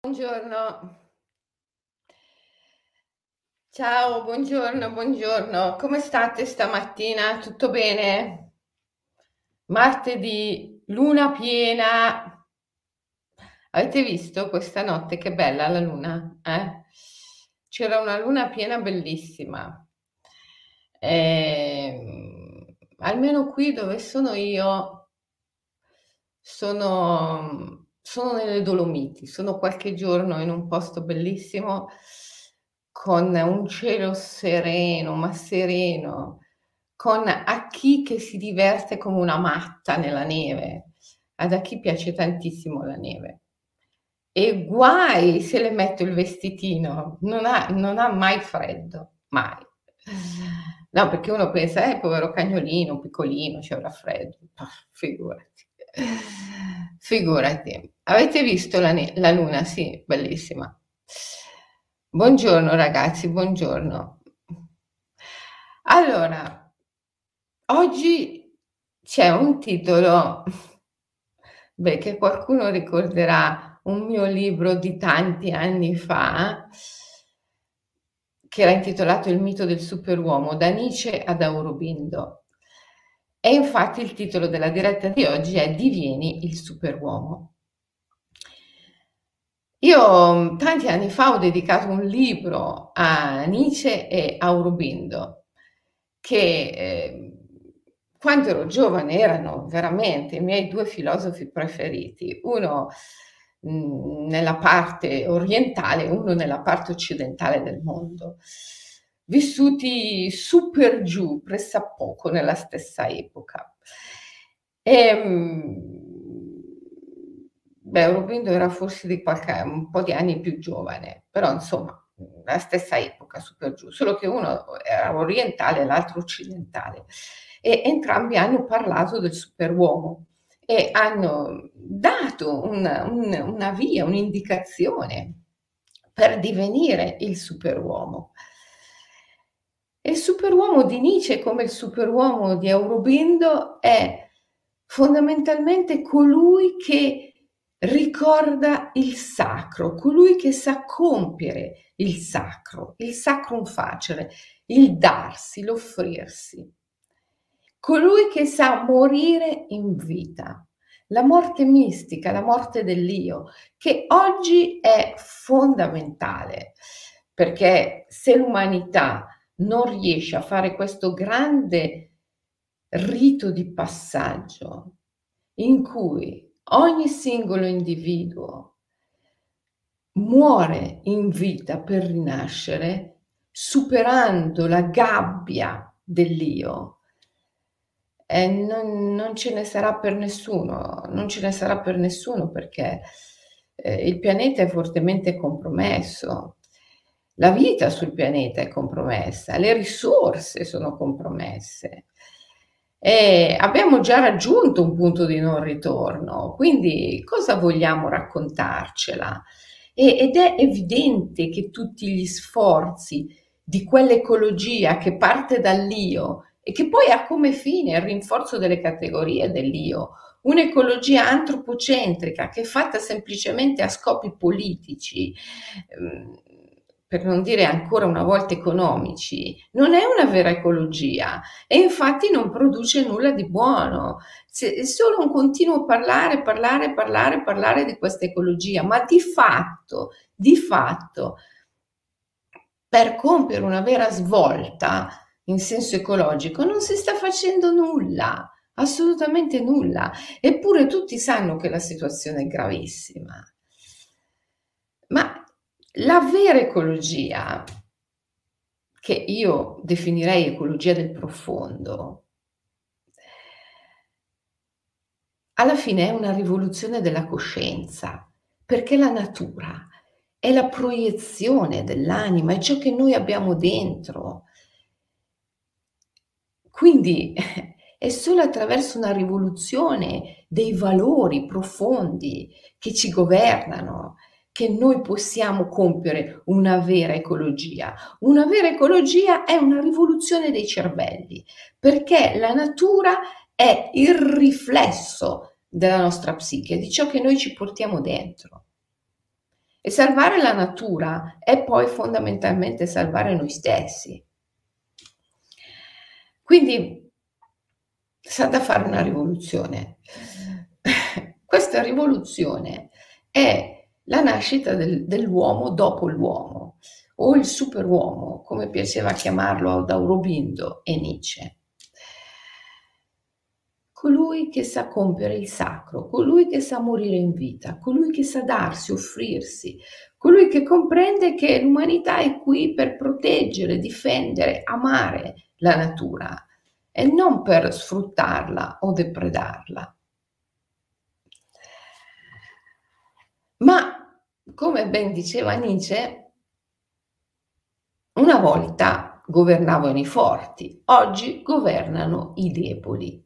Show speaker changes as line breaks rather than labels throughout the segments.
Buongiorno. Ciao, buongiorno, buongiorno. Come state stamattina? Tutto bene? Martedì, luna piena. Avete visto questa notte che bella la luna? Eh? C'era una luna piena bellissima. Eh, almeno qui dove sono io, sono sono nelle Dolomiti, sono qualche giorno in un posto bellissimo con un cielo sereno, ma sereno, con a chi che si diverte come una matta nella neve, ad a chi piace tantissimo la neve. E guai se le metto il vestitino, non ha, non ha mai freddo, mai. No, perché uno pensa, eh, povero cagnolino, piccolino, c'è un freddo. figurati. Figurati. Avete visto la, la luna? Sì, bellissima. Buongiorno ragazzi, buongiorno. Allora, oggi c'è un titolo, beh, che qualcuno ricorderà, un mio libro di tanti anni fa, che era intitolato Il mito del superuomo, da Nietzsche ad Aurobindo. E infatti il titolo della diretta di oggi è Divieni il superuomo. Io tanti anni fa ho dedicato un libro a Nietzsche e a Aurobindo, che eh, quando ero giovane erano veramente i miei due filosofi preferiti, uno mh, mm, nella parte orientale e uno nella parte occidentale del mondo vissuti su per giù, pressappoco nella stessa epoca. E, ehm, beh, Aurobindo era forse di qualche, un po' di anni più giovane, però insomma, la stessa epoca, su per giù, solo che uno era orientale e l'altro occidentale. E entrambi hanno parlato del superuomo e hanno dato una, un, una via, un'indicazione per divenire il superuomo. Il superuomo di Nietzsche, come il superuomo di Aurobindo, è fondamentalmente colui che ricorda il sacro, colui che sa compiere il sacro, il sacrum facere, il darsi, l'offrirsi, colui che sa morire in vita, la morte mistica, la morte dell'io, che oggi è fondamentale, perché se l'umanità non riesce a fare questo grande rito di passaggio in cui ogni singolo individuo muore in vita per rinascere, superando la gabbia dell'io, e non, non, ce ne sarà per nessuno, non ce ne sarà per nessuno perché eh, il pianeta è fortemente compromesso, la vita sul pianeta è compromessa, le risorse sono compromesse. E abbiamo già raggiunto un punto di non ritorno, quindi cosa vogliamo raccontarcela? E, ed è evidente che tutti gli sforzi di quell'ecologia che parte dall'io e che poi ha come fine il rinforzo delle categorie dell'io, un'ecologia antropocentrica che è fatta semplicemente a scopi politici, ehm, per non dire ancora una volta economici, non è una vera ecologia e infatti non produce nulla di buono. è solo un continuo parlare, parlare, parlare, parlare di questa ecologia, ma di fatto, di fatto, per compiere una vera svolta in senso ecologico non si sta facendo nulla, assolutamente nulla. Eppure tutti sanno che la situazione è gravissima. Ma la vera ecologia, che io definirei ecologia del profondo, alla fine è una rivoluzione della coscienza, perché la natura è la proiezione dell'anima, è ciò che noi abbiamo dentro. Quindi è solo attraverso una rivoluzione dei valori profondi che ci governano, che noi possiamo compiere una vera ecologia. Una vera ecologia è una rivoluzione dei cervelli, perché la natura è il riflesso della nostra psiche, di ciò che noi ci portiamo dentro. E salvare la natura è poi fondamentalmente salvare noi stessi. Quindi sa da fare una rivoluzione. Questa rivoluzione è la nascita del, dell'uomo dopo l'uomo, o il superuomo, come piaceva chiamarlo ad Aurobindo e Nietzsche colui che sa compiere il sacro, colui che sa morire in vita, colui che sa darsi, offrirsi, colui che comprende che l'umanità è qui per proteggere, difendere, amare la natura e non per sfruttarla o depredarla. Ma, come ben diceva Nietzsche, una volta governavano i forti, oggi governano i deboli.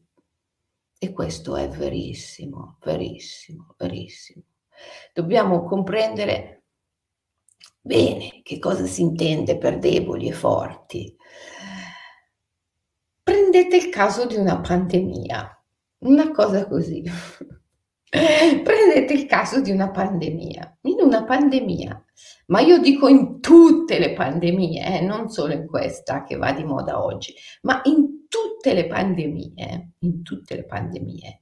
E questo è verissimo, verissimo, verissimo. Dobbiamo comprendere bene che cosa si intende per deboli e forti. Prendete il caso di una pandemia, una cosa così. Prendete il caso di una pandemia. In una pandemia, ma io dico in tutte le pandemie, eh, non solo in questa che va di moda oggi, ma in tutte le pandemie, in tutte le pandemie,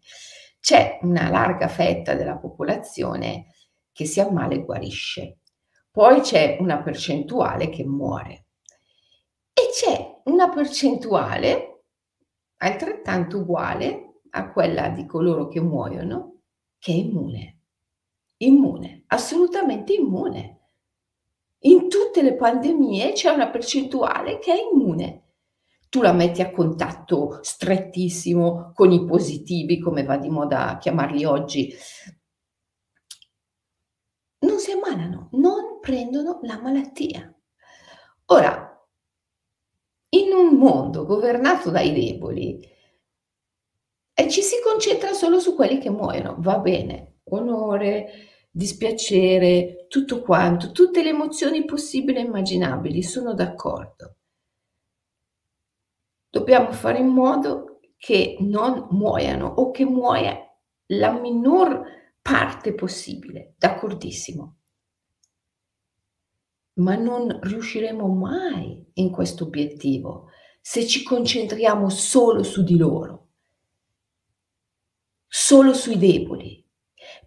c'è una larga fetta della popolazione che si ammala e guarisce. Poi c'è una percentuale che muore. E c'è una percentuale altrettanto uguale a quella di coloro che muoiono, che è immune. Immune, assolutamente immune. In tutte le pandemie c'è una percentuale che è immune tu la metti a contatto strettissimo con i positivi, come va di moda chiamarli oggi, non si ammalano, non prendono la malattia. Ora, in un mondo governato dai deboli, e ci si concentra solo su quelli che muoiono, va bene, onore, dispiacere, tutto quanto, tutte le emozioni possibili e immaginabili, sono d'accordo. Dobbiamo fare in modo che non muoiano o che muoia la minor parte possibile, d'accordissimo. Ma non riusciremo mai in questo obiettivo se ci concentriamo solo su di loro, solo sui deboli.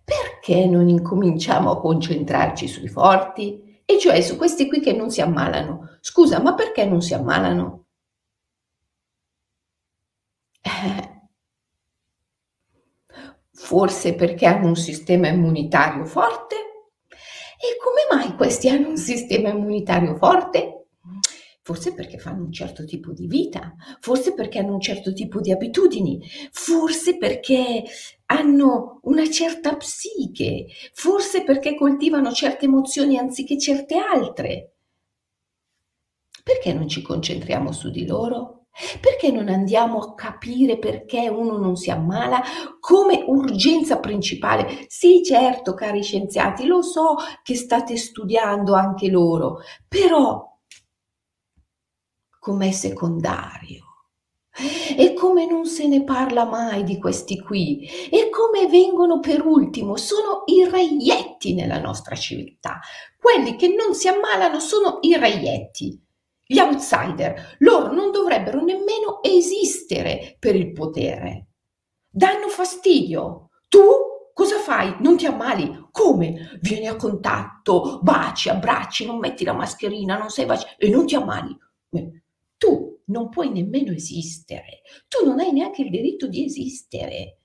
Perché non incominciamo a concentrarci sui forti? E cioè su questi qui che non si ammalano. Scusa, ma perché non si ammalano? Forse perché hanno un sistema immunitario forte? E come mai questi hanno un sistema immunitario forte? Forse perché fanno un certo tipo di vita, forse perché hanno un certo tipo di abitudini, forse perché hanno una certa psiche, forse perché coltivano certe emozioni anziché certe altre. Perché non ci concentriamo su di loro? Perché non andiamo a capire perché uno non si ammala come urgenza principale? Sì, certo, cari scienziati, lo so che state studiando anche loro, però com'è secondario. E come non se ne parla mai di questi qui? E come vengono per ultimo? Sono i reietti nella nostra civiltà. Quelli che non si ammalano sono i reietti gli outsider, loro non dovrebbero nemmeno esistere per il potere. Danno fastidio. Tu cosa fai? Non ti ammali? Come? Vieni a contatto, baci, abbracci, non metti la mascherina, non sei vaccinato e non ti ammali. Tu non puoi nemmeno esistere. Tu non hai neanche il diritto di esistere.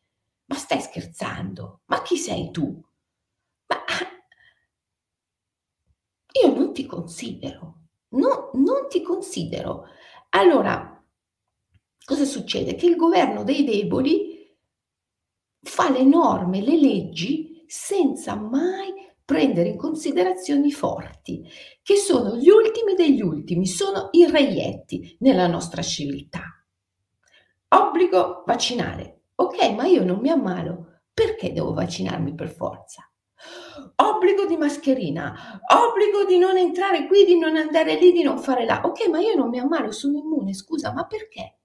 Ma stai scherzando? Ma chi sei tu? Ma io non ti considero no, non ti considero. Allora, cosa succede? Che il governo dei deboli fa le norme, le leggi senza mai prendere in considerazione i forti, che sono gli ultimi degli ultimi, sono i reietti nella nostra civiltà. Obbligo vaccinale. Ok, ma io non mi ammalo, perché devo vaccinarmi per forza? obbligo di mascherina, obbligo di non entrare qui, di non andare lì, di non fare là. Ok, ma io non mi ammalo, sono immune, scusa, ma perché?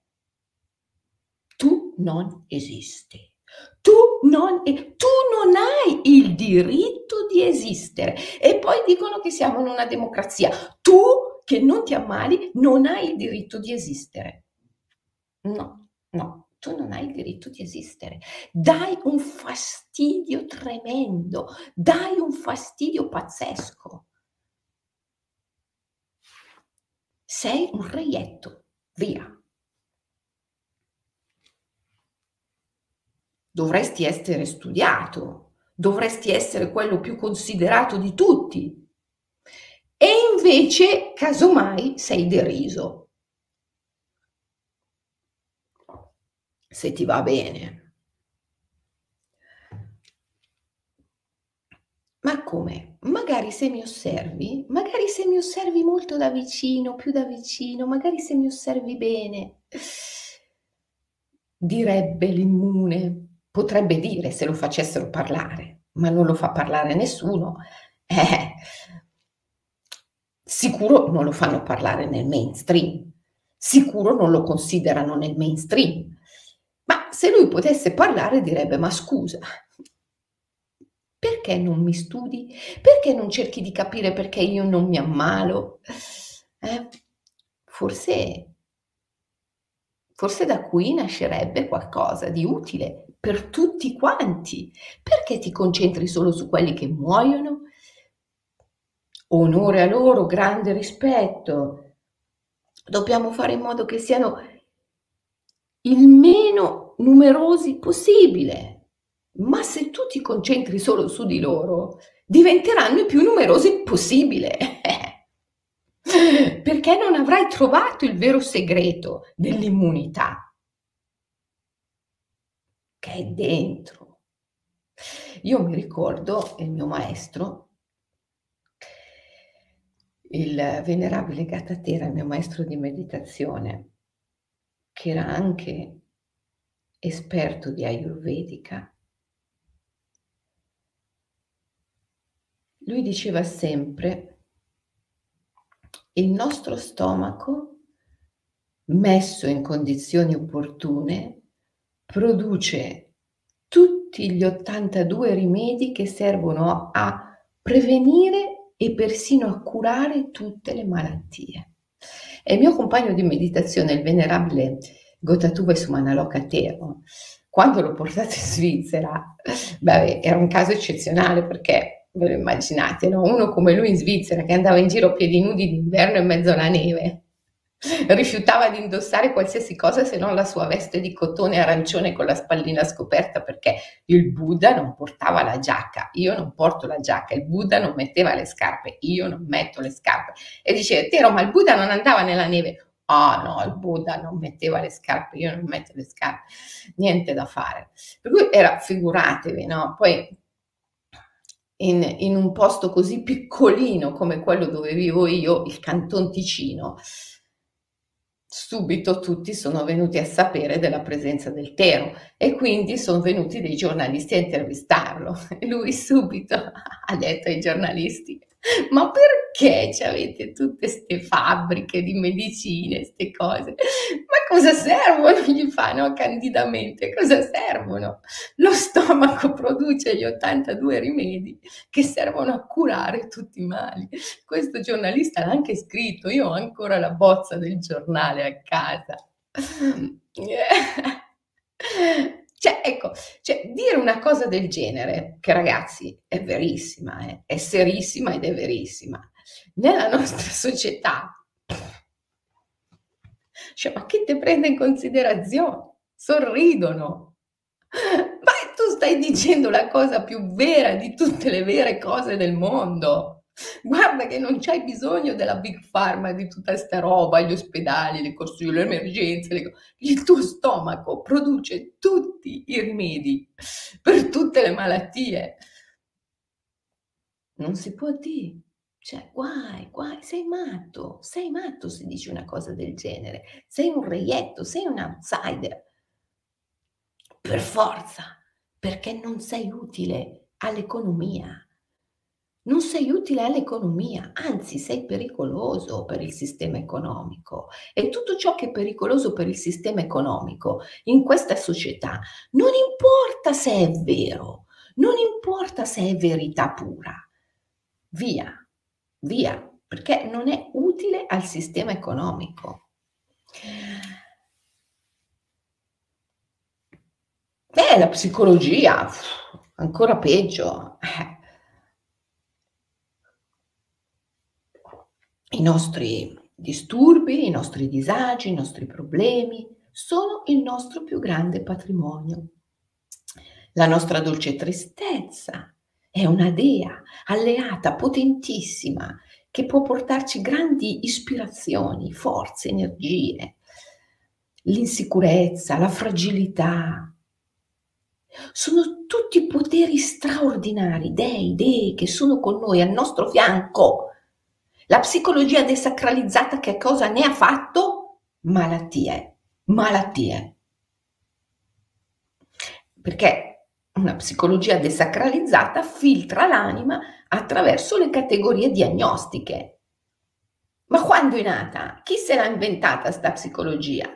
Tu non esisti. Tu non, tu non hai il diritto di esistere. E poi dicono che siamo in una democrazia. Tu che non ti ammali non hai il diritto di esistere. No, no, tu non hai il diritto di esistere. Dai un fastidio tremendo, dai un fastidio pazzesco. Sei un reietto, via. Dovresti essere studiato, dovresti essere quello più considerato di tutti. E invece, casomai, sei deriso. Se ti va bene. Ma come? Magari se mi osservi, magari se mi osservi molto da vicino, più da vicino, magari se mi osservi bene, direbbe l'immune, potrebbe dire se lo facessero parlare, ma non lo fa parlare nessuno. Eh, sicuro non lo fanno parlare nel mainstream, sicuro non lo considerano nel mainstream. Ma se lui potesse parlare direbbe, ma scusa, perché non mi studi? Perché non cerchi di capire perché io non mi ammalo? Eh, forse Forse da qui nascerebbe qualcosa di utile per tutti quanti. Perché ti concentri solo su quelli che muoiono? Onore a loro, grande rispetto. Dobbiamo fare in modo che siano il meno numerosi possibile. Ma se tu ti concentri solo su di loro, diventeranno i più numerosi possibile. perché non avrai trovato il vero segreto dell'immunità che è dentro. Io mi ricordo il mio maestro, il venerabile Gatatera, il mio maestro di meditazione, che era anche esperto di Ayurvedica, lui diceva sempre il nostro stomaco, messo in condizioni opportune, produce tutti gli 82 rimedi che servono a prevenire e persino a curare tutte le malattie. E il mio compagno di meditazione, il venerabile Gotatuva Sumanaloka Tero, quando l'ho portato in Svizzera, beh, era un caso eccezionale perché ve lo immaginate, no? Uno come lui in Svizzera che andava in giro piedi nudi d'inverno in mezzo alla neve, rifiutava di indossare qualsiasi cosa se non la sua veste di cotone arancione con la spallina scoperta perché il Buddha non portava la giacca, io non porto la giacca, il Buddha non metteva le scarpe, io non metto le scarpe. E diceva, Tero, ma il Buddha non andava nella neve. Ah oh, no, il Buddha non metteva le scarpe, io non metto le scarpe, niente da fare. Per cui era, figuratevi, no? Poi in, in un posto così piccolino come quello dove vivo io, il Canton Ticino, subito tutti sono venuti a sapere della presenza del Tero e quindi sono venuti dei giornalisti a intervistarlo. E lui subito ha detto ai giornalisti ma perché avete tutte queste fabbriche di medicine, queste cose? Ma cosa servono? Gli fanno candidamente, cosa servono? Lo stomaco produce gli 82 rimedi che servono a curare tutti i mali. Questo giornalista l'ha anche scritto, io ho ancora la bozza del giornale a casa. Cioè, ecco, cioè, dire una cosa del genere, che ragazzi è verissima, eh, è serissima ed è verissima, nella nostra società, cioè, ma chi ti prende in considerazione? Sorridono. Ma tu stai dicendo la cosa più vera di tutte le vere cose del mondo. Guarda che non c'hai bisogno della big pharma, di tutta sta roba, gli ospedali, le corsie, le emergenze. Le... Il tuo stomaco produce tutti i rimedi per tutte le malattie. Non si può dire. Cioè, guai, guai, sei matto, sei matto se dici una cosa del genere. Sei un reietto, sei un outsider. Per forza, perché non sei utile all'economia non sei utile all'economia, anzi sei pericoloso per il sistema economico. E tutto ciò che è pericoloso per il sistema economico in questa società non importa se è vero, non importa se è verità pura. Via, via, perché non è utile al sistema economico. Beh, la psicologia, ancora peggio. Eh. I nostri disturbi, i nostri disagi, i nostri problemi sono il nostro più grande patrimonio. La nostra dolce tristezza è una dea alleata potentissima che può portarci grandi ispirazioni, forze, energie, l'insicurezza, la fragilità. Sono tutti poteri straordinari, dei, dei che sono con noi, al nostro fianco la psicologia desacralizzata che cosa ne ha fatto? Malattie, malattie. Perché una psicologia desacralizzata filtra l'anima attraverso le categorie diagnostiche. Ma quando è nata? Chi se l'ha inventata sta psicologia?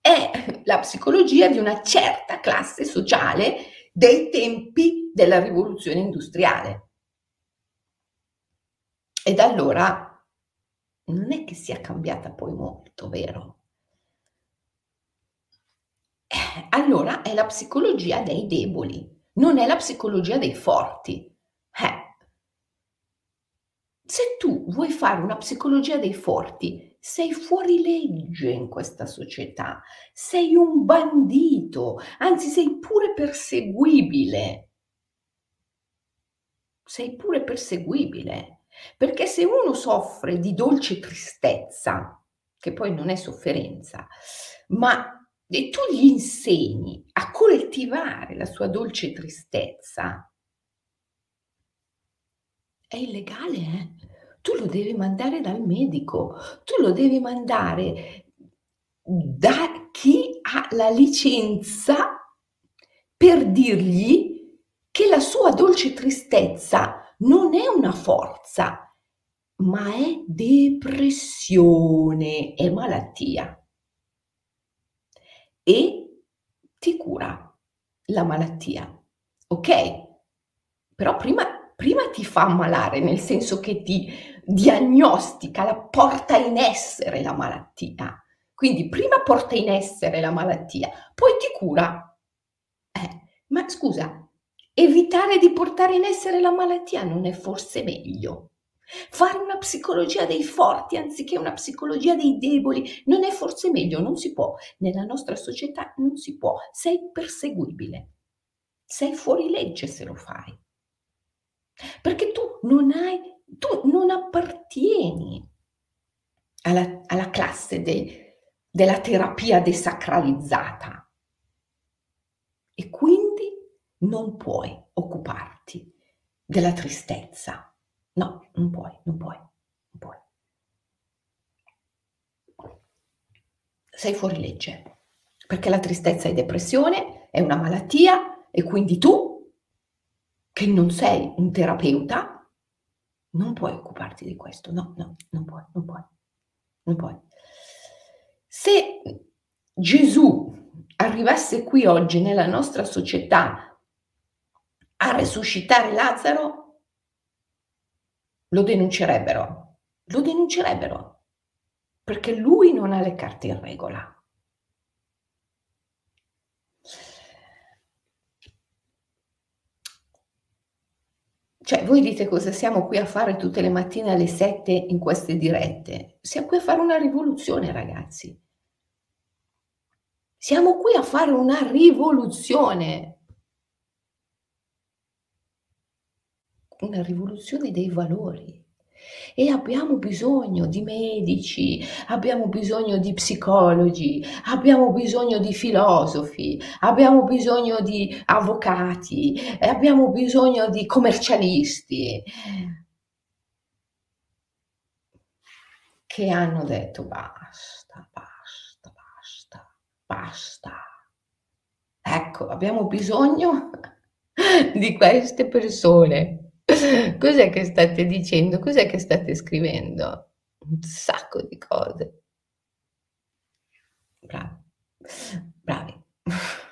È la psicologia di una certa classe sociale dei tempi della rivoluzione industriale. E da allora non è che sia cambiata poi molto, vero? Eh, allora è la psicologia dei deboli, non è la psicologia dei forti. Eh. Se tu vuoi fare una psicologia dei forti, sei fuori legge in questa società, sei un bandito, anzi sei pure perseguibile. Sei pure perseguibile. Perché se uno soffre di dolce tristezza, che poi non è sofferenza, ma e tu gli insegni a coltivare la sua dolce tristezza, è illegale, eh? Tu lo devi mandare dal medico, tu lo devi mandare da chi ha la licenza per dirgli che la sua dolce tristezza non è una forza, ma è depressione, è malattia. E ti cura la malattia, ok? Però prima, prima ti fa ammalare, nel senso che ti diagnostica, la porta in essere la malattia. Quindi prima porta in essere la malattia, poi ti cura. Eh, ma scusa, Evitare di portare in essere la malattia non è forse meglio? Fare una psicologia dei forti anziché una psicologia dei deboli non è forse meglio? Non si può. Nella nostra società non si può. Sei perseguibile. Sei fuori legge se lo fai. Perché tu non hai, tu non appartieni alla, alla classe de, della terapia desacralizzata. E quindi non puoi occuparti della tristezza. No, non puoi, non puoi, non puoi. Sei fuori legge, perché la tristezza è depressione, è una malattia e quindi tu, che non sei un terapeuta, non puoi occuparti di questo. No, no, non puoi, non puoi, non puoi. Se Gesù arrivasse qui oggi nella nostra società a resuscitare Lazzaro, lo denuncerebbero, lo denuncerebbero, perché lui non ha le carte in regola. Cioè, voi dite cosa siamo qui a fare tutte le mattine alle 7 in queste dirette? Siamo qui a fare una rivoluzione, ragazzi. Siamo qui a fare una rivoluzione. Una rivoluzione dei valori. E abbiamo bisogno di medici, abbiamo bisogno di psicologi, abbiamo bisogno di filosofi, abbiamo bisogno di avvocati, abbiamo bisogno di commercialisti che hanno detto basta, basta, basta, basta. Ecco, abbiamo bisogno di queste persone Cos'è che state dicendo? Cos'è che state scrivendo? Un sacco di cose. Bravi, bravi.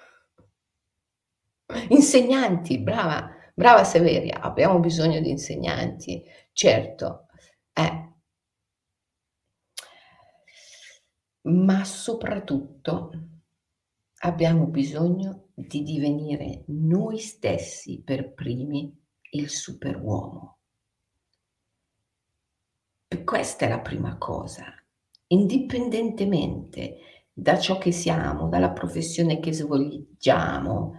Insegnanti, brava, brava Severia, abbiamo bisogno di insegnanti, certo. Eh. Ma soprattutto abbiamo bisogno di divenire noi stessi per primi il superuomo. Questa è la prima cosa, indipendentemente da ciò che siamo, dalla professione che svolgiamo.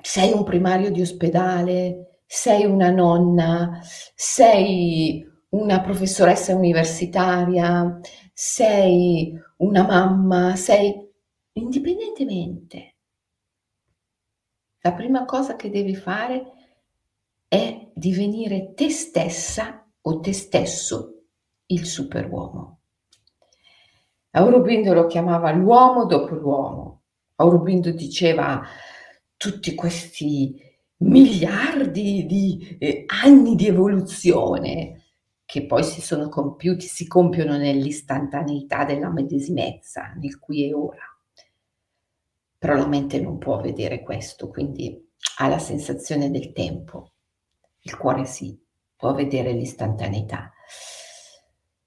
Sei un primario di ospedale, sei una nonna, sei una professoressa universitaria, sei una mamma, sei indipendentemente. La prima cosa che devi fare è divenire te stessa o te stesso il superuomo. Aurobindo lo chiamava l'uomo dopo l'uomo. Aurobindo diceva tutti questi miliardi di eh, anni di evoluzione che poi si sono compiuti, si compiono nell'istantaneità della medesimezza, nel qui e ora. Però la mente non può vedere questo, quindi ha la sensazione del tempo. Il cuore sì, può vedere l'istantaneità.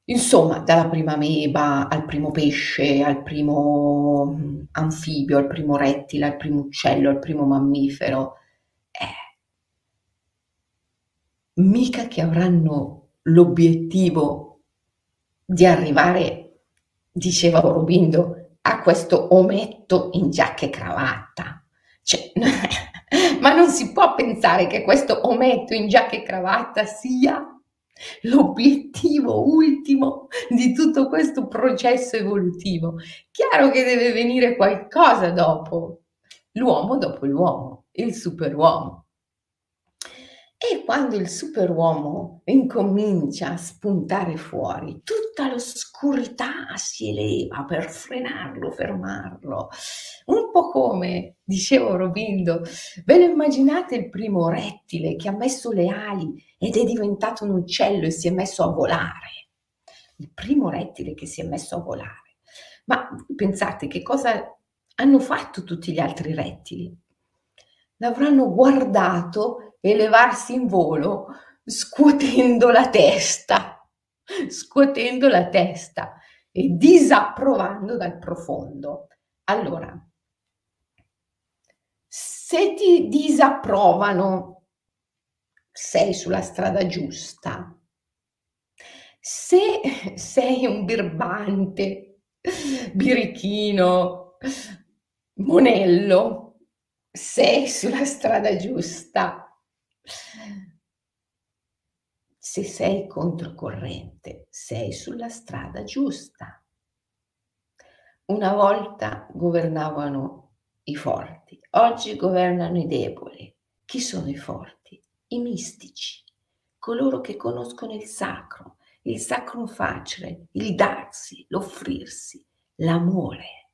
Insomma, dalla prima meba al primo pesce, al primo mm, anfibio, al primo rettile, al primo uccello, al primo mammifero, eh, mica che avranno l'obiettivo di arrivare, diceva Aurobindo, a questo ometto in giacca e cravatta. Cioè, ma non si può pensare che questo ometto in giacca e cravatta sia l'obiettivo ultimo di tutto questo processo evolutivo. Chiaro che deve venire qualcosa dopo, l'uomo dopo l'uomo, il superuomo. E quando il superuomo incomincia a spuntare fuori, tutta l'oscurità si eleva per frenarlo, fermarlo. Un po' come, dicevo Robindo, ve lo immaginate il primo rettile che ha messo le ali ed è diventato un uccello e si è messo a volare? Il primo rettile che si è messo a volare. Ma pensate che cosa hanno fatto tutti gli altri rettili? L'avranno guardato elevarsi in volo scuotendo la testa, scuotendo la testa e disapprovando dal profondo. Allora, se ti disapprovano, sei sulla strada giusta. Se sei un birbante, birichino, monello, sei sulla strada giusta se sei controcorrente, sei sulla strada giusta. Una volta governavano i forti, oggi governano i deboli. Chi sono i forti? I mistici, coloro che conoscono il sacro, il sacro facile, il darsi, l'offrirsi, l'amore.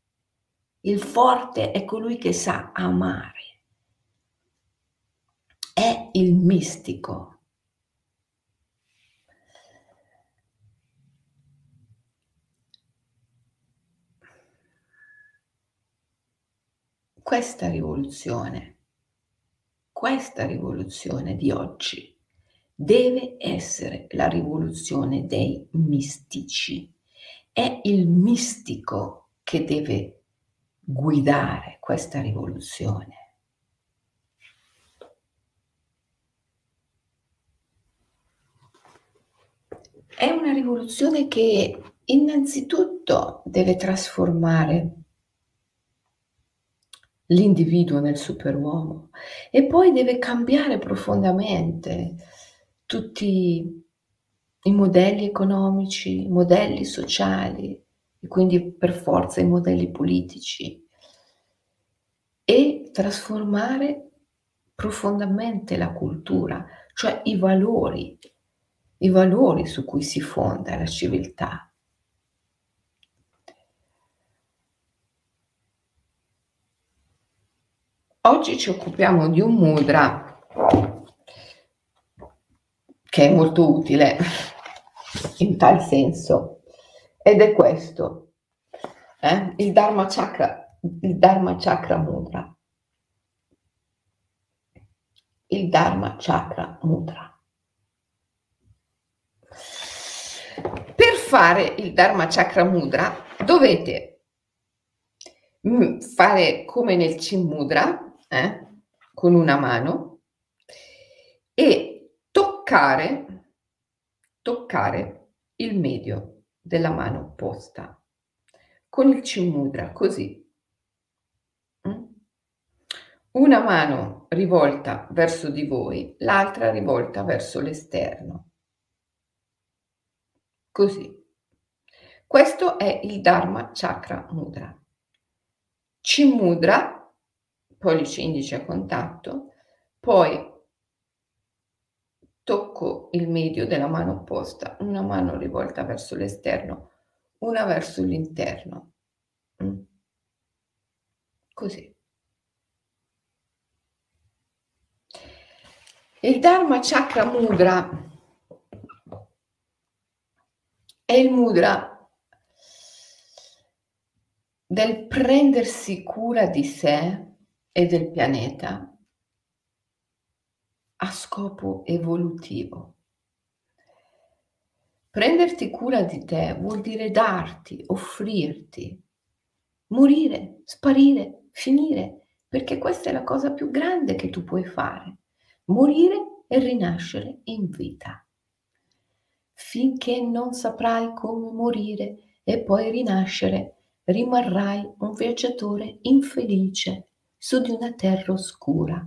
Il forte è colui che sa amare è il mistico. Questa rivoluzione, questa rivoluzione di oggi deve essere la rivoluzione dei mistici. È il mistico che deve guidare questa rivoluzione. È una rivoluzione che innanzitutto deve trasformare l'individuo nel superuomo e poi deve cambiare profondamente tutti i modelli economici, i modelli sociali e quindi per forza i modelli politici e trasformare profondamente la cultura, cioè i valori i valori su cui si fonda la civiltà. Oggi ci occupiamo di un mudra che è molto utile in tal senso, ed è questo, eh? il Dharma Chakra, il Dharma Chakra Mudra. Il Dharma Chakra Mudra. Per fare il Dharma Chakra Mudra dovete mm, fare come nel Chin Mudra, eh? con una mano, e toccare, toccare il medio della mano opposta con il Chin Mudra, così. Mm? Una mano rivolta verso di voi, l'altra rivolta verso l'esterno. Così. Questo è il Dharma Chakra Mudra. Chi Mudra, pollice indice a contatto, poi tocco il medio della mano opposta, una mano rivolta verso l'esterno, una verso l'interno. Mm. Così. Il Dharma Chakra Mudra è il mudra del prendersi cura di sé e del pianeta a scopo evolutivo. Prenderti cura di te vuol dire darti, offrirti, morire, sparire, finire, perché questa è la cosa più grande che tu puoi fare, morire e rinascere in vita finché non saprai come morire e poi rinascere, rimarrai un viaggiatore infelice su di una terra oscura.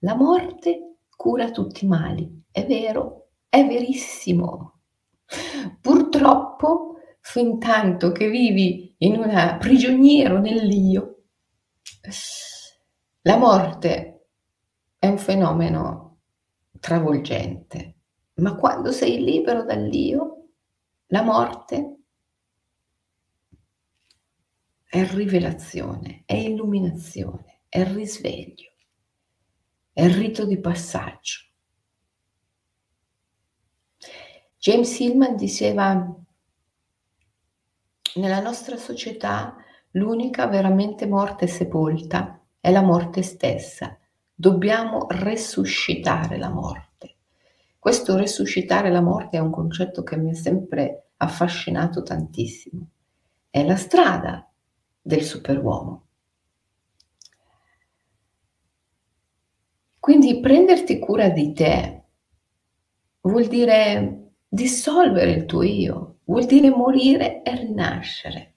La morte cura tutti i mali, è vero, è verissimo. Purtroppo, fin tanto che vivi in una prigioniero nell'io, la morte è un fenomeno travolgente ma quando sei libero dall'io, la morte è rivelazione, è illuminazione, è risveglio, è rito di passaggio. James Hillman diceva, nella nostra società l'unica veramente morte sepolta è la morte stessa. Dobbiamo resuscitare la morte. Questo resuscitare la morte è un concetto che mi ha sempre affascinato tantissimo. È la strada del superuomo. Quindi prenderti cura di te vuol dire dissolvere il tuo io, vuol dire morire e rinascere.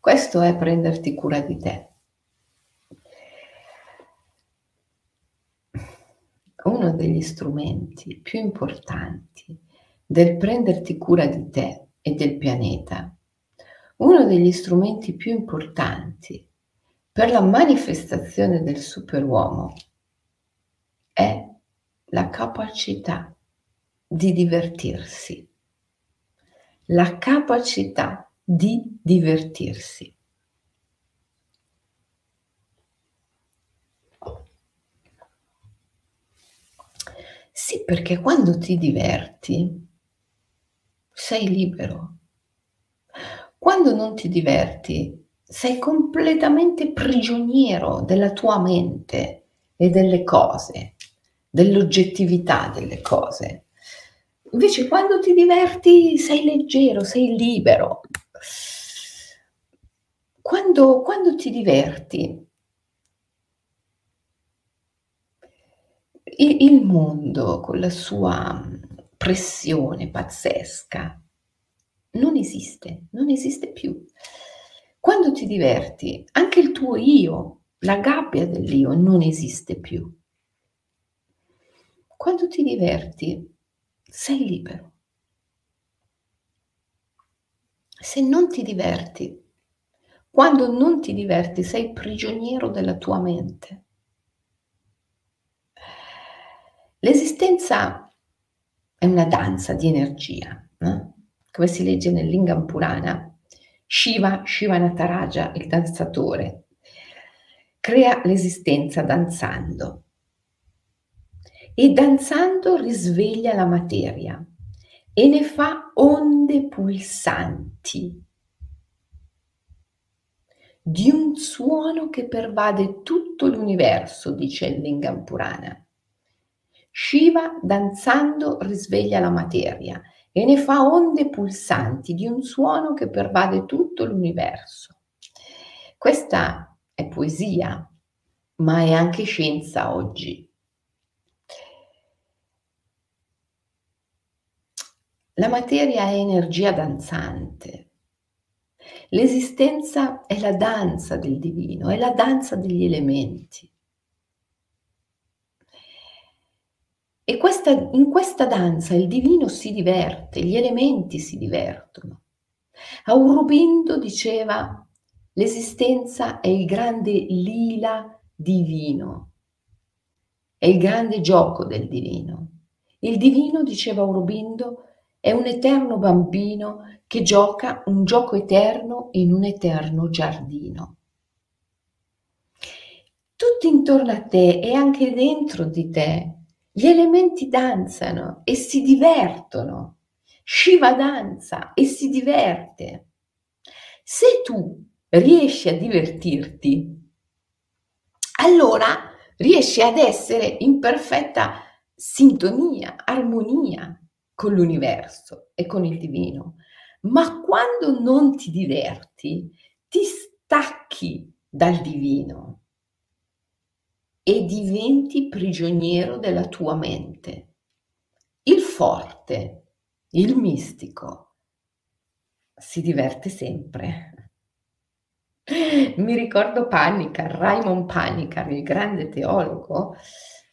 Questo è prenderti cura di te. uno degli strumenti più importanti del prenderti cura di te e del pianeta, uno degli strumenti più importanti per la manifestazione del superuomo è la capacità di divertirsi. La capacità di divertirsi. Sì, perché quando ti diverti sei libero. Quando non ti diverti sei completamente prigioniero della tua mente e delle cose, dell'oggettività delle cose. Invece quando ti diverti sei leggero, sei libero. Quando, quando ti diverti il mondo con la sua pressione pazzesca non esiste, non esiste più. Quando ti diverti, anche il tuo io, la gabbia dell'io non esiste più. Quando ti diverti, sei libero. Se non ti diverti, quando non ti diverti, sei prigioniero della tua mente. L'esistenza è una danza di energia, no? Come si legge nel Purana. Shiva, Shivanataraja, il danzatore, crea l'esistenza danzando. e danzando risveglia la materia e ne fa onde pulsanti di un suono che pervade tutto l'universo, dice il Lingam Purana. Shiva danzando risveglia la materia e ne fa onde pulsanti di un suono che pervade tutto l'universo. Questa è poesia, ma è anche scienza oggi. La materia è energia danzante. L'esistenza è la danza del divino, è la danza degli elementi. E questa, in questa danza il divino si diverte, gli elementi si divertono. Aurobindo diceva l'esistenza è il grande lila divino, è il grande gioco del divino. Il divino, diceva Aurobindo, è un eterno bambino che gioca un gioco eterno in un eterno giardino. Tutto intorno a te e anche dentro di te gli elementi danzano e si divertono. Shiva danza e si diverte. Se tu riesci a divertirti, allora riesci ad essere in perfetta sintonia, armonia con l'universo e con il divino. Ma quando non ti diverti, ti stacchi dal divino e diventi prigioniero della tua mente. Il forte, il mistico, si diverte sempre. Mi ricordo Panikar, Raymond Panikar, il grande teologo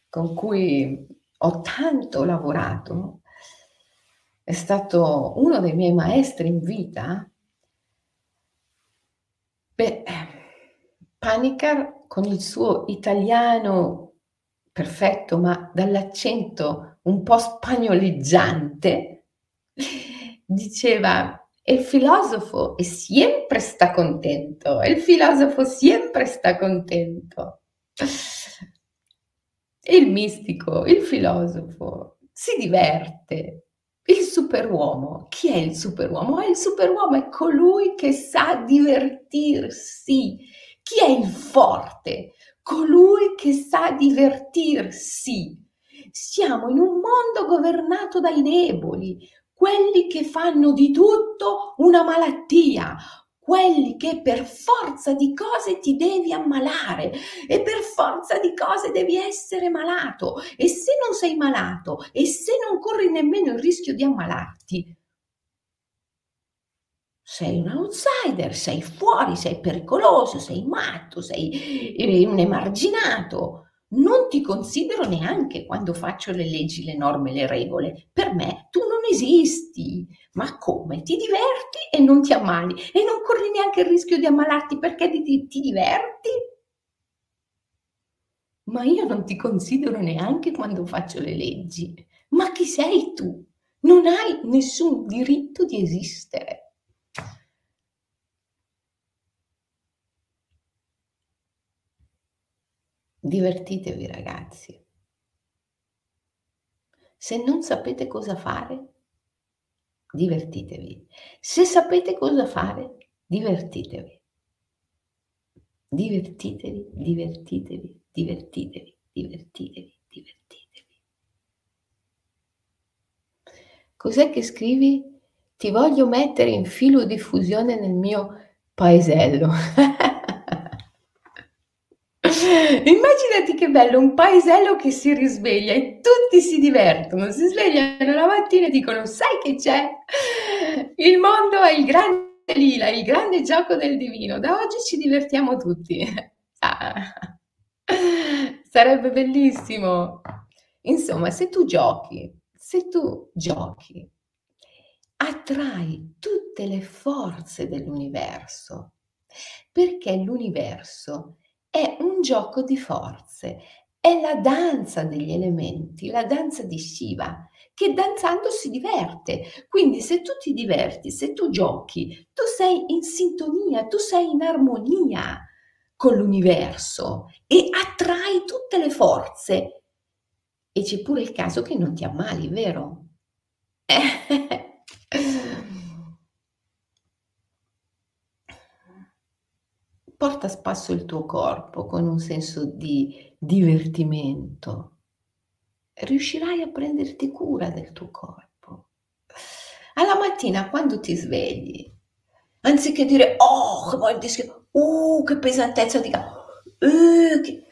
con cui ho tanto lavorato, è stato uno dei miei maestri in vita, beh, Panicar con il suo italiano perfetto, ma dall'accento un po' spagnoleggiante, diceva il filosofo è sempre sta contento, il filosofo sempre sta contento. Il mistico, il filosofo si diverte, il superuomo, chi è il superuomo? il superuomo è colui che sa divertirsi. Chi è il forte? Colui che sa divertirsi. Siamo in un mondo governato dai deboli, quelli che fanno di tutto una malattia, quelli che per forza di cose ti devi ammalare e per forza di cose devi essere malato e se non sei malato e se non corri nemmeno il rischio di ammalarti, sei un outsider, sei fuori, sei pericoloso, sei matto, sei eh, un emarginato. Non ti considero neanche quando faccio le leggi, le norme, le regole. Per me tu non esisti. Ma come? Ti diverti e non ti ammali e non corri neanche il rischio di ammalarti perché ti, ti diverti? Ma io non ti considero neanche quando faccio le leggi. Ma chi sei tu? Non hai nessun diritto di esistere. Divertitevi ragazzi. Se non sapete cosa fare, divertitevi. Se sapete cosa fare, divertitevi. Divertitevi, divertitevi, divertitevi, divertitevi, divertitevi. Cos'è che scrivi? Ti voglio mettere in filo diffusione nel mio paesello. Immaginati che bello, un paesello che si risveglia e tutti si divertono, si svegliano la mattina e dicono sai che c'è? Il mondo è il grande lila, il grande gioco del divino, da oggi ci divertiamo tutti. Ah. Sarebbe bellissimo. Insomma, se tu giochi, se tu giochi, attrai tutte le forze dell'universo, perché l'universo è un gioco di forze, è la danza degli elementi, la danza di Shiva, che danzando si diverte. Quindi se tu ti diverti, se tu giochi, tu sei in sintonia, tu sei in armonia con l'universo e attrai tutte le forze E c'è pure il caso che non ti ammali, vero? Porta a spasso il tuo corpo con un senso di divertimento. Riuscirai a prenderti cura del tuo corpo. Alla mattina, quando ti svegli, anziché dire oh, che mal di schiena, uh, che pesantezza di capo, uh, che...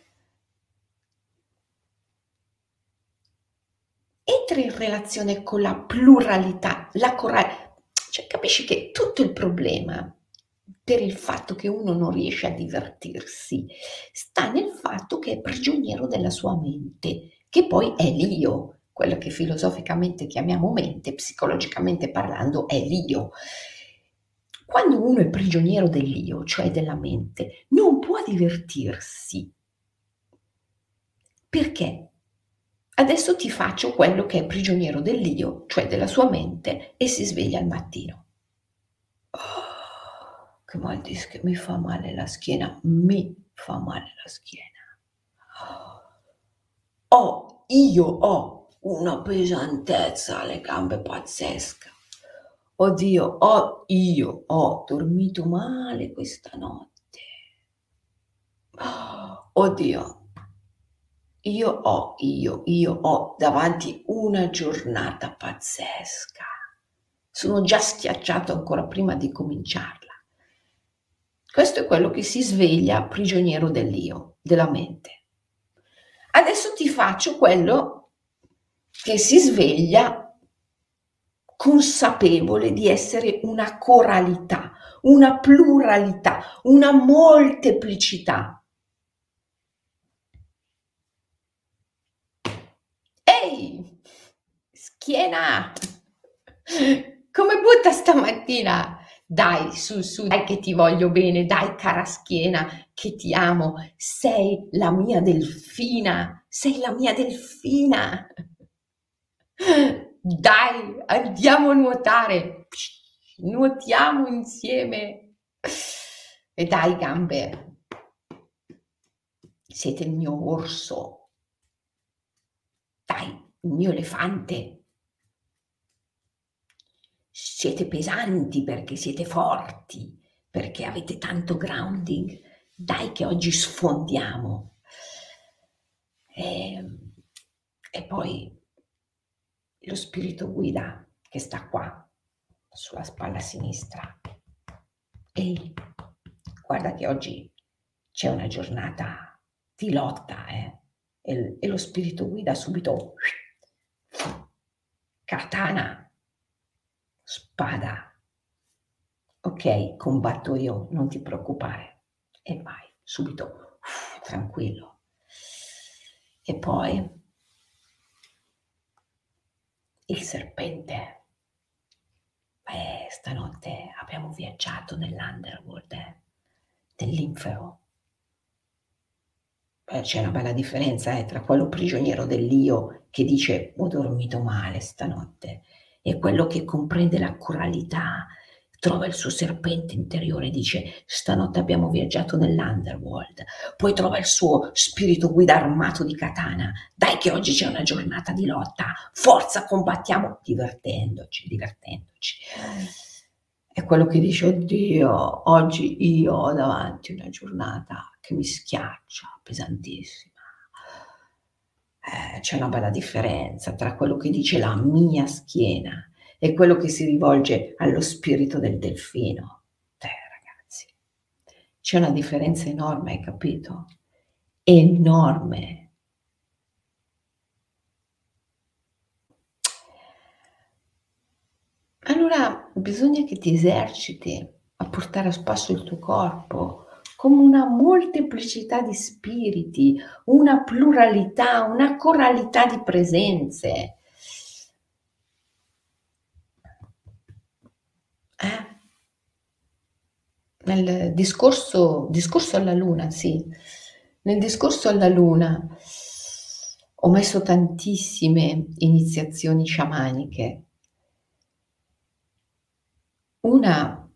entri in relazione con la pluralità, la corale, cioè capisci che tutto il problema per il fatto che uno non riesce a divertirsi sta nel fatto che è prigioniero della sua mente, che poi è l'io, quello che filosoficamente chiamiamo mente, psicologicamente parlando è l'io. Quando uno è prigioniero dell'io, cioè della mente, non può divertirsi. Perché? Adesso ti faccio quello che è prigioniero dell'io, cioè della sua mente, e si sveglia al mattino. Che mal di schiena, mi fa male la schiena, mi fa male la schiena. Oh, io ho una pesantezza alle gambe pazzesca. Oddio, oh, io ho dormito male questa notte. Oddio, io ho, io, io ho davanti una giornata pazzesca. Sono già schiacciato ancora prima di cominciarla. Questo è quello che si sveglia prigioniero dell'io, della mente. Adesso ti faccio quello che si sveglia consapevole di essere una coralità, una pluralità, una molteplicità Ehi, schiena, come butta stamattina? Dai, su, su, dai che ti voglio bene, dai cara schiena, che ti amo, sei la mia delfina, sei la mia delfina. Dai, andiamo a nuotare, nuotiamo insieme. E dai gambe, siete il mio orso, dai, il mio elefante. Siete pesanti perché siete forti, perché avete tanto grounding. Dai che oggi sfondiamo. E, ehm, e poi lo spirito guida che sta qua, sulla spalla sinistra. Ehi, guarda che oggi c'è una giornata di lotta, eh? e, e lo spirito guida subito katana, spada. Ok, combatto io, non ti preoccupare. E vai, subito, tranquillo. E poi il serpente. Beh, stanotte abbiamo viaggiato nell'underworld, eh, nell'infero eh, c'è una bella differenza eh, tra quello prigioniero dell'io che dice ho dormito male stanotte e quello che comprende la coralità, trova il suo serpente interiore dice stanotte abbiamo viaggiato nell'underworld, poi trova il suo spirito guida armato di katana, dai che oggi c'è una giornata di lotta, forza combattiamo. Divertendoci, divertendoci. È quello che dice, oddio, oggi io ho davanti una giornata che mi schiaccia, pesantissima. Eh, c'è una bella differenza tra quello che dice la mia schiena e quello che si rivolge allo spirito del delfino. Eh, ragazzi, c'è una differenza enorme, hai capito? Enorme. Allora bisogna che ti eserciti a portare a spasso il tuo corpo come una molteplicità di spiriti, una pluralità, una coralità di presenze. Eh? Nel discorso, discorso alla luna, sì, nel discorso alla luna ho messo tantissime iniziazioni sciamaniche una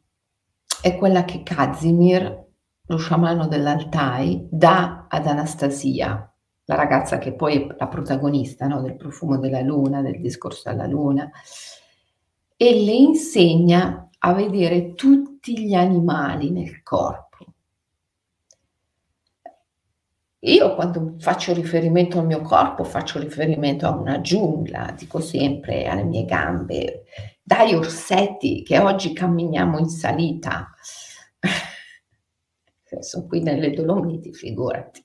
è quella che Kazimir, lo sciamano dell'Altai, dà ad Anastasia la ragazza che poi è la protagonista no, del profumo della luna, del discorso alla luna, e le insegna a vedere tutti gli animali nel corpo. Io quando faccio riferimento al mio corpo faccio riferimento a una giungla, dico sempre alle mie gambe, dai orsetti che oggi camminiamo in salita. Sono qui nelle Dolomiti, figurati.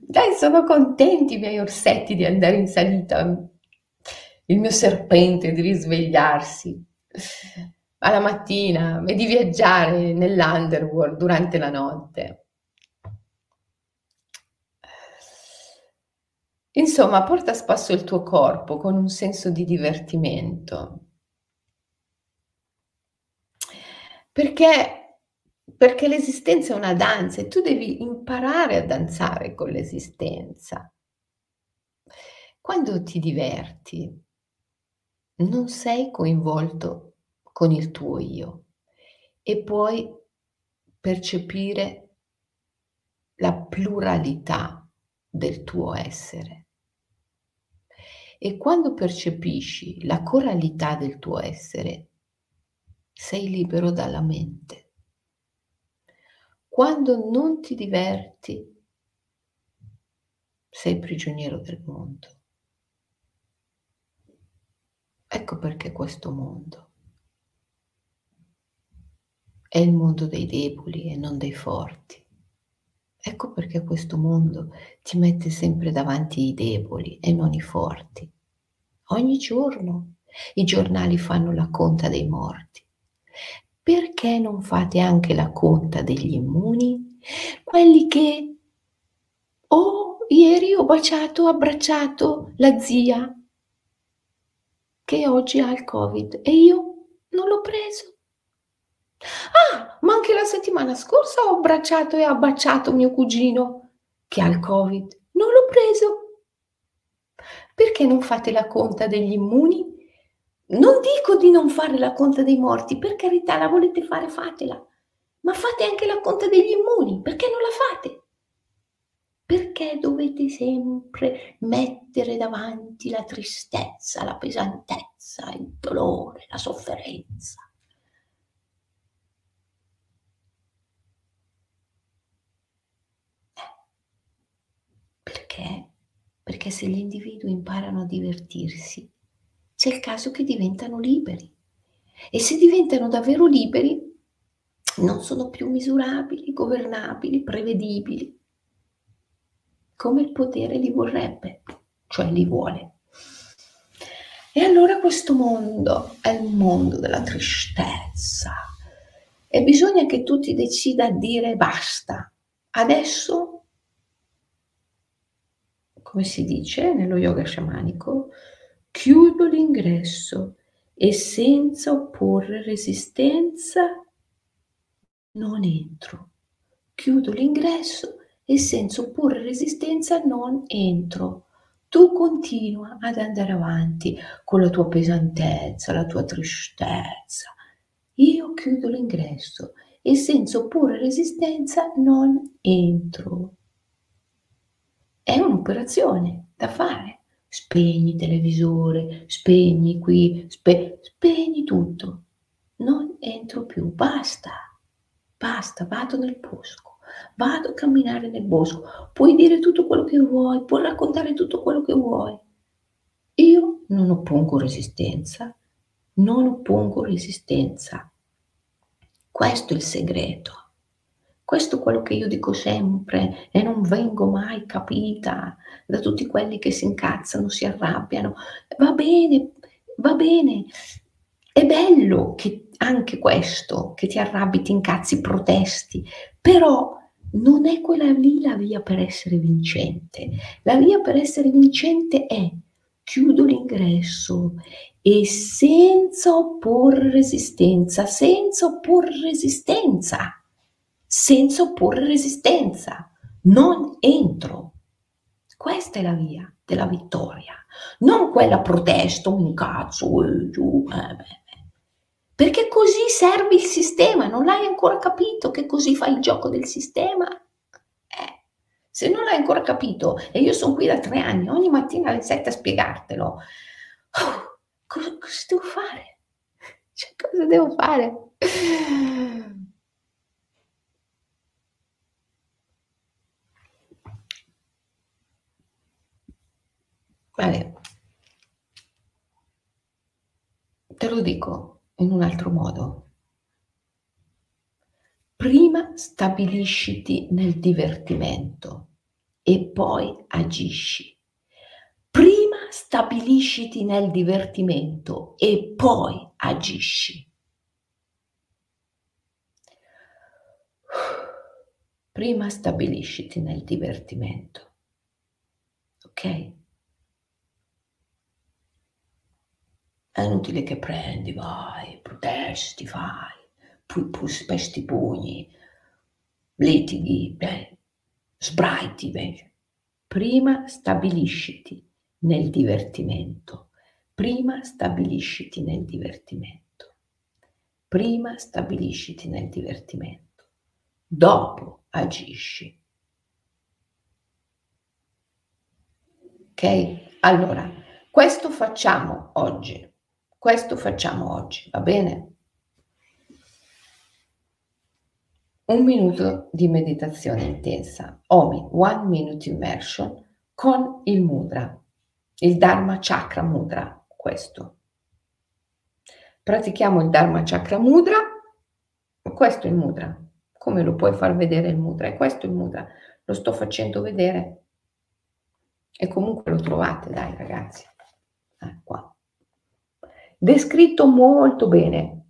Dai, sono contenti i miei orsetti di andare in salita, il mio serpente di risvegliarsi alla mattina e di viaggiare nell'underworld durante la notte. Insomma, porta a spasso il tuo corpo con un senso di divertimento. Perché, perché l'esistenza è una danza e tu devi imparare a danzare con l'esistenza. Quando ti diverti, non sei coinvolto con il tuo io e puoi percepire la pluralità del tuo essere. E quando percepisci la coralità del tuo essere, sei libero dalla mente. Quando non ti diverti, sei prigioniero del mondo. Ecco perché questo mondo è il mondo dei deboli e non dei forti. Ecco perché questo mondo ti mette sempre davanti i deboli e non i forti. Ogni giorno i giornali fanno la conta dei morti. Perché non fate anche la conta degli immuni? Quelli che, oh, ieri ho baciato, abbracciato la zia che oggi ha il Covid e io non l'ho preso. Ah, ma anche la settimana scorsa ho abbracciato e abbracciato mio cugino che ha il Covid. Non l'ho preso. Perché non fate la conta degli immuni? Non dico di non fare la conta dei morti, per carità, la volete fare, fatela. Ma fate anche la conta degli immuni, perché non la fate? Perché dovete sempre mettere davanti la tristezza, la pesantezza, il dolore, la sofferenza? Perché? Perché se gli individui imparano a divertirsi, c'è il caso che diventano liberi. E se diventano davvero liberi, non sono più misurabili, governabili, prevedibili, come il potere li vorrebbe, cioè li vuole. E allora questo mondo è il mondo della tristezza e bisogna che tu ti decida a dire basta. Adesso come si dice nello yoga sciamanico, chiudo l'ingresso e senza opporre resistenza non entro. Chiudo l'ingresso e senza opporre resistenza non entro. Tu continua ad andare avanti con la tua pesantezza, la tua tristezza. Io chiudo l'ingresso e senza opporre resistenza non entro. È un'operazione da fare. Spegni televisore, spegni qui, spe- spegni tutto. Non entro più, basta, basta, vado nel bosco, vado a camminare nel bosco. Puoi dire tutto quello che vuoi, puoi raccontare tutto quello che vuoi. Io non oppongo resistenza, non oppongo resistenza. Questo è il segreto. Questo è quello che io dico sempre e non vengo mai capita da tutti quelli che si incazzano, si arrabbiano. Va bene, va bene. È bello che anche questo, che ti arrabbi, ti incazzi, protesti, però non è quella lì la via per essere vincente. La via per essere vincente è chiudo l'ingresso e senza opporre resistenza, senza opporre resistenza senza opporre resistenza. Non entro. Questa è la via della vittoria, non quella protesto, mi incazzo, eh, giù, eh, perché così serve il sistema, non l'hai ancora capito che così fai il gioco del sistema? Eh, Se non l'hai ancora capito, e io sono qui da tre anni, ogni mattina alle sette a spiegartelo, oh, cosa, cosa devo fare? Cioè, cosa devo fare? Vale. Te lo dico in un altro modo. Prima stabilisciti nel divertimento e poi agisci. Prima stabilisciti nel divertimento e poi agisci. Prima stabilisciti nel divertimento. Ok? È inutile che prendi, vai, protesti, fai, pu- spesti i pugni, litighi, beh, sbraiti. Beh. Prima stabilisciti nel divertimento. Prima stabilisciti nel divertimento. Prima stabilisciti nel divertimento. Dopo agisci. Ok? Allora, questo facciamo oggi. Questo facciamo oggi, va bene? Un minuto di meditazione intensa, OMI, One Minute Immersion, con il mudra, il Dharma Chakra Mudra, questo. Pratichiamo il Dharma Chakra Mudra, questo è il mudra. Come lo puoi far vedere il mudra? E questo è il mudra. Lo sto facendo vedere. E comunque lo trovate, dai ragazzi. Eh, qua descritto molto bene.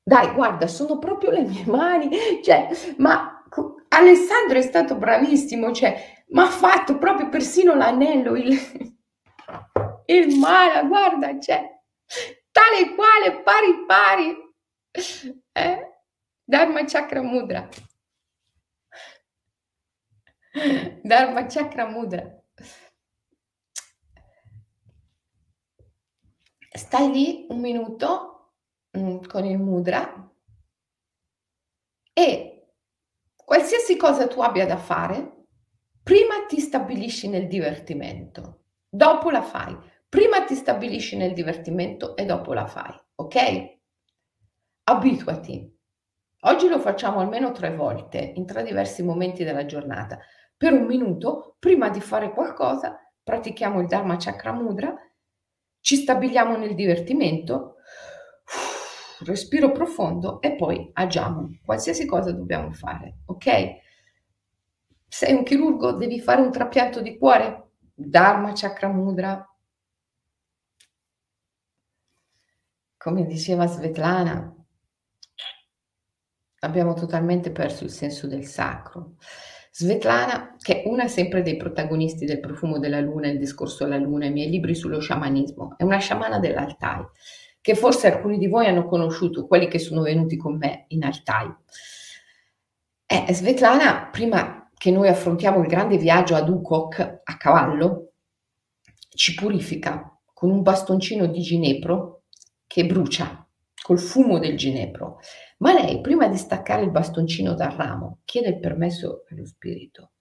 Dai, guarda, sono proprio le mie mani, cioè, ma Alessandro è stato bravissimo, cioè, ma ha fatto proprio persino l'anello, il, il mala, guarda, cioè, tale quale, pari pari. Eh? Dharma Chakra Mudra. Dharma Chakra Mudra. Stai lì un minuto mm, con il mudra e qualsiasi cosa tu abbia da fare, prima ti stabilisci nel divertimento, dopo la fai. Prima ti stabilisci nel divertimento e dopo la fai, ok? Abituati. Oggi lo facciamo almeno tre volte in tre diversi momenti della giornata. Per un minuto, prima di fare qualcosa, pratichiamo il Dharma Chakra Mudra ci stabiliamo nel divertimento, respiro profondo e poi agiamo. Qualsiasi cosa dobbiamo fare, ok? Sei un chirurgo, devi fare un trapianto di cuore? Dharma Chakra Mudra. Come diceva Svetlana, abbiamo totalmente perso il senso del sacro. Svetlana, che è una sempre dei protagonisti del profumo della luna, il discorso alla luna, i miei libri sullo sciamanismo, è una sciamana dell'Altai, che forse alcuni di voi hanno conosciuto, quelli che sono venuti con me in Altai. Eh, Svetlana, prima che noi affrontiamo il grande viaggio ad Ukok a cavallo, ci purifica con un bastoncino di ginepro che brucia col fumo del ginepro ma lei, prima di staccare il bastoncino dal ramo, chiede il permesso allo spirito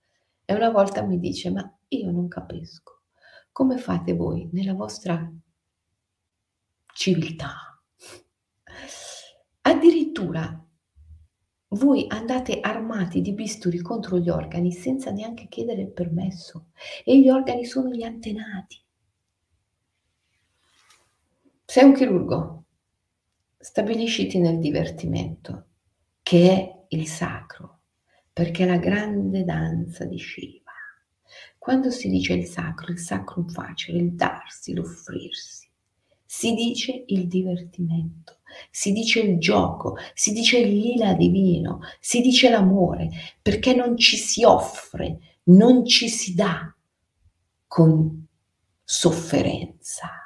e una volta mi dice, ma io non capisco, come fate voi nella vostra civiltà? Addirittura voi andate armati di bisturi contro gli organi senza neanche chiedere il permesso e gli organi sono gli antenati. Sei un chirurgo, stabilisciti nel divertimento, che è il sacro, perché è la grande danza di Shiva. Quando si dice il sacro, il sacro facile, il darsi, l'offrirsi, si dice il divertimento, si dice il gioco, si dice il lila divino, si dice l'amore, perché non ci si offre, non ci si dà con sofferenza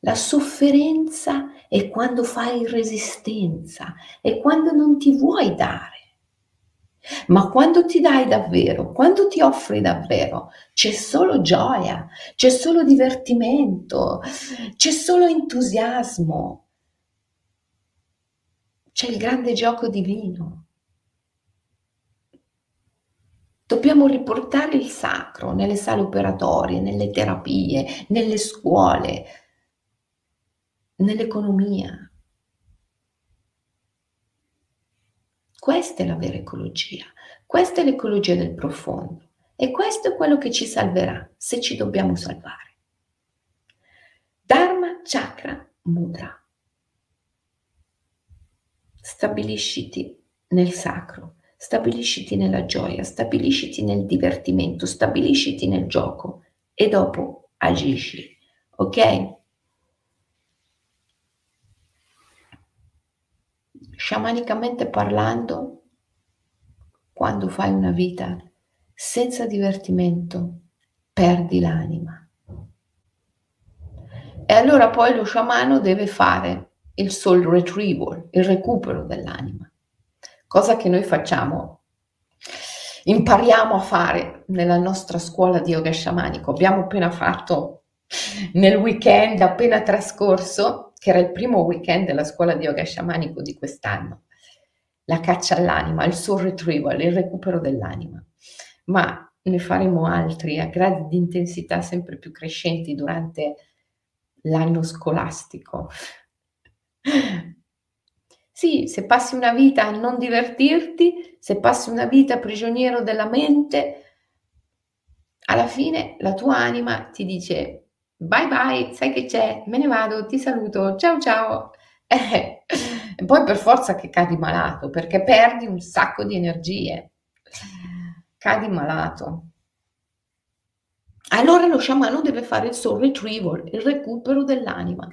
la sofferenza è quando fai resistenza, è quando non ti vuoi dare. Ma quando ti dai davvero, quando ti offri davvero, c'è solo gioia, c'è solo divertimento, c'è solo entusiasmo, c'è il grande gioco divino. Dobbiamo riportare il sacro nelle sale operatorie, nelle terapie, nelle scuole, nell'economia. Questa è la vera ecologia, questa è l'ecologia del profondo e questo è quello che ci salverà se ci dobbiamo salvare. Dharma Chakra Mudra. Stabilisciti nel sacro, stabilisciti nella gioia, stabilisciti nel divertimento, stabilisciti nel gioco e dopo agisci, ok? Sciamanicamente parlando, quando fai una vita senza divertimento, perdi l'anima. E allora poi lo sciamano deve fare il soul retrieval, il recupero dell'anima cosa che noi facciamo, impariamo a fare nella nostra scuola di yoga sciamanico. Abbiamo appena fatto nel weekend appena trascorso, che era il primo weekend della scuola di yoga sciamanico di quest'anno, la caccia all'anima, il soul retrieval, il recupero dell'anima. Ma ne faremo altri a gradi di intensità sempre più crescenti durante l'anno scolastico. Sì, se passi una vita a non divertirti, se passi una vita prigioniero della mente, alla fine la tua anima ti dice bye bye, sai che c'è, me ne vado, ti saluto, ciao ciao. Eh, e poi per forza che cadi malato, perché perdi un sacco di energie. Cadi malato. Allora lo sciamano deve fare il soul retrieval, il recupero dell'anima.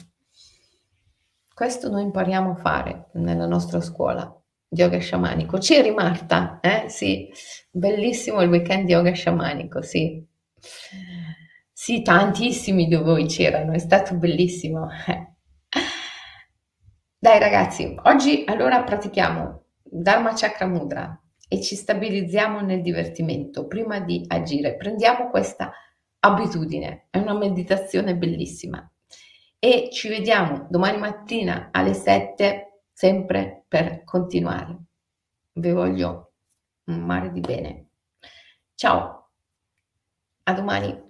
Questo noi impariamo a fare nella nostra scuola di yoga sciamanico. C'eri Marta? Eh? Sì, bellissimo il weekend di yoga sciamanico, sì. Sì, tantissimi di voi c'erano, è stato bellissimo. Dai ragazzi, oggi allora pratichiamo Dharma Chakra Mudra e ci stabilizziamo nel divertimento prima di agire. Prendiamo questa abitudine, è una meditazione bellissima e ci vediamo domani mattina alle 7 sempre per continuare. Vi voglio un mare di bene. Ciao, a domani.